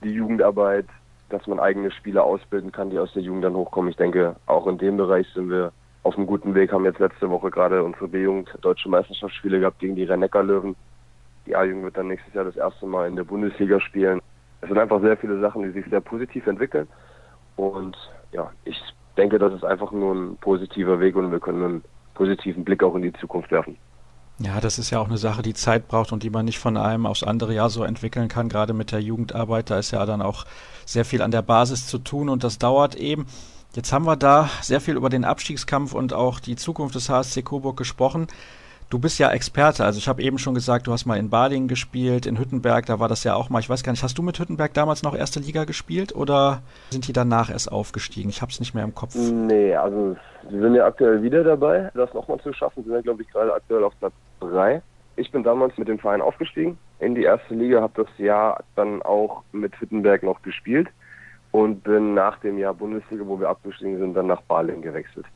die Jugendarbeit, dass man eigene Spieler ausbilden kann, die aus der Jugend dann hochkommen. Ich denke, auch in dem Bereich sind wir auf einem guten Weg, haben jetzt letzte Woche gerade unsere B-Jugend deutsche Meisterschaftsspiele gehabt gegen die rhein löwen Die A-Jugend wird dann nächstes Jahr das erste Mal in der Bundesliga spielen. Es sind einfach sehr viele Sachen, die sich sehr positiv entwickeln. Und ja, ich denke, das ist einfach nur ein positiver Weg und wir können einen positiven Blick auch in die Zukunft werfen. Ja, das ist ja auch eine Sache, die Zeit braucht und die man nicht von einem aufs andere Jahr so entwickeln kann. Gerade mit der Jugendarbeit, da ist ja dann auch sehr viel an der Basis zu tun und das dauert eben. Jetzt haben wir da sehr viel über den Abstiegskampf und auch die Zukunft des HSC Coburg gesprochen. Du bist ja Experte, also ich habe eben schon gesagt, du hast mal in Balingen gespielt, in Hüttenberg, da war das ja auch mal, ich weiß gar nicht, hast du mit Hüttenberg damals noch erste Liga gespielt oder sind die danach erst aufgestiegen? Ich habe es nicht mehr im Kopf. Nee, also sie sind ja aktuell wieder dabei, das nochmal zu schaffen. Sie sind, glaube ich, gerade aktuell auf Platz 3. Ich bin damals mit dem Verein aufgestiegen in die erste Liga, habe das Jahr dann auch mit Hüttenberg noch gespielt und bin nach dem Jahr Bundesliga, wo wir abgestiegen sind, dann nach Balingen gewechselt.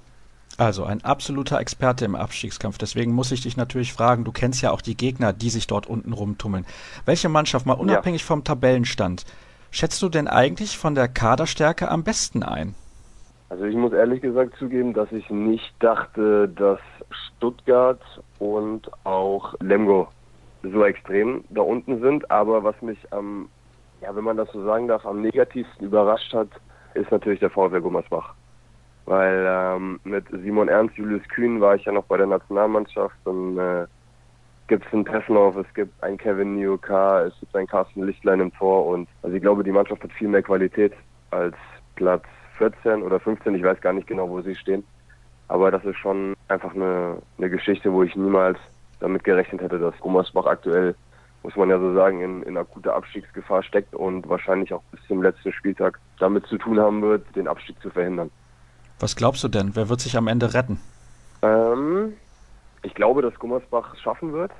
Also ein absoluter Experte im Abstiegskampf. Deswegen muss ich dich natürlich fragen, du kennst ja auch die Gegner, die sich dort unten rumtummeln. Welche Mannschaft, mal unabhängig ja. vom Tabellenstand, schätzt du denn eigentlich von der Kaderstärke am besten ein? Also ich muss ehrlich gesagt zugeben, dass ich nicht dachte, dass Stuttgart und auch Lemgo so extrem da unten sind. Aber was mich am, ja, wenn man das so sagen darf, am negativsten überrascht hat, ist natürlich der VfL Gummersbach weil ähm, mit Simon Ernst, Julius Kühn war ich ja noch bei der Nationalmannschaft und äh, gibt es einen Tessenhoff, es gibt einen Kevin Nioka, es gibt einen Carsten Lichtlein im Tor und also ich glaube, die Mannschaft hat viel mehr Qualität als Platz 14 oder 15, ich weiß gar nicht genau, wo sie stehen. Aber das ist schon einfach eine, eine Geschichte, wo ich niemals damit gerechnet hätte, dass Gummersbach aktuell, muss man ja so sagen, in, in akuter Abstiegsgefahr steckt und wahrscheinlich auch bis zum letzten Spieltag damit zu tun haben wird, den Abstieg zu verhindern. Was glaubst du denn? Wer wird sich am Ende retten? Ähm, ich glaube, dass Gummersbach es schaffen wird.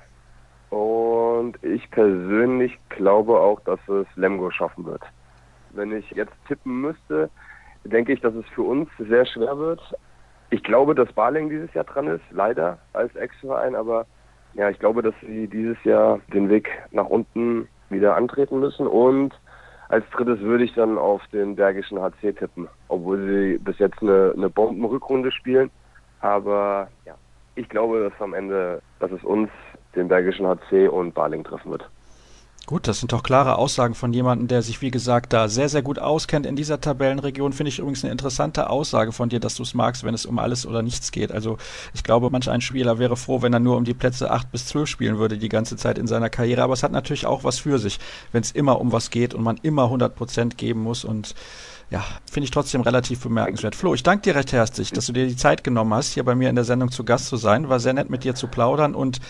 Und ich persönlich glaube auch, dass es Lemgo schaffen wird. Wenn ich jetzt tippen müsste, denke ich, dass es für uns sehr schwer wird. Ich glaube, dass Baling dieses Jahr dran ist, leider als Ex-Verein, aber ja, ich glaube, dass sie dieses Jahr den Weg nach unten wieder antreten müssen und als drittes würde ich dann auf den Bergischen HC tippen, obwohl sie bis jetzt eine, eine Bombenrückrunde spielen. Aber ja, ich glaube, dass am Ende, dass es uns, den Bergischen HC und Baling treffen wird. Gut, das sind doch klare Aussagen von jemandem, der sich, wie gesagt, da sehr, sehr gut auskennt in dieser Tabellenregion. Finde ich übrigens eine interessante Aussage von dir, dass du es magst, wenn es um alles oder nichts geht. Also ich glaube, manch ein Spieler wäre froh, wenn er nur um die Plätze 8 bis 12 spielen würde die ganze Zeit in seiner Karriere. Aber es hat natürlich auch was für sich, wenn es immer um was geht und man immer 100 Prozent geben muss und ja, finde ich trotzdem relativ bemerkenswert. Flo, ich danke dir recht herzlich, dass du dir die Zeit genommen hast, hier bei mir in der Sendung zu Gast zu sein. War sehr nett mit dir zu plaudern und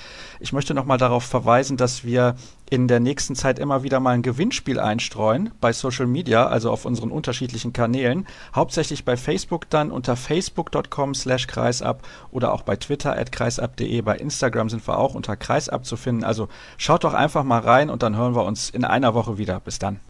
ich möchte nochmal darauf verweisen, dass wir in der nächsten Zeit immer wieder mal ein Gewinnspiel einstreuen bei Social Media, also auf unseren unterschiedlichen Kanälen. Hauptsächlich bei Facebook dann unter facebook.com slash kreisab oder auch bei Twitter at kreisab.de. Bei Instagram sind wir auch unter kreisab zu finden. Also schaut doch einfach mal rein und dann hören wir uns in einer Woche wieder. Bis dann.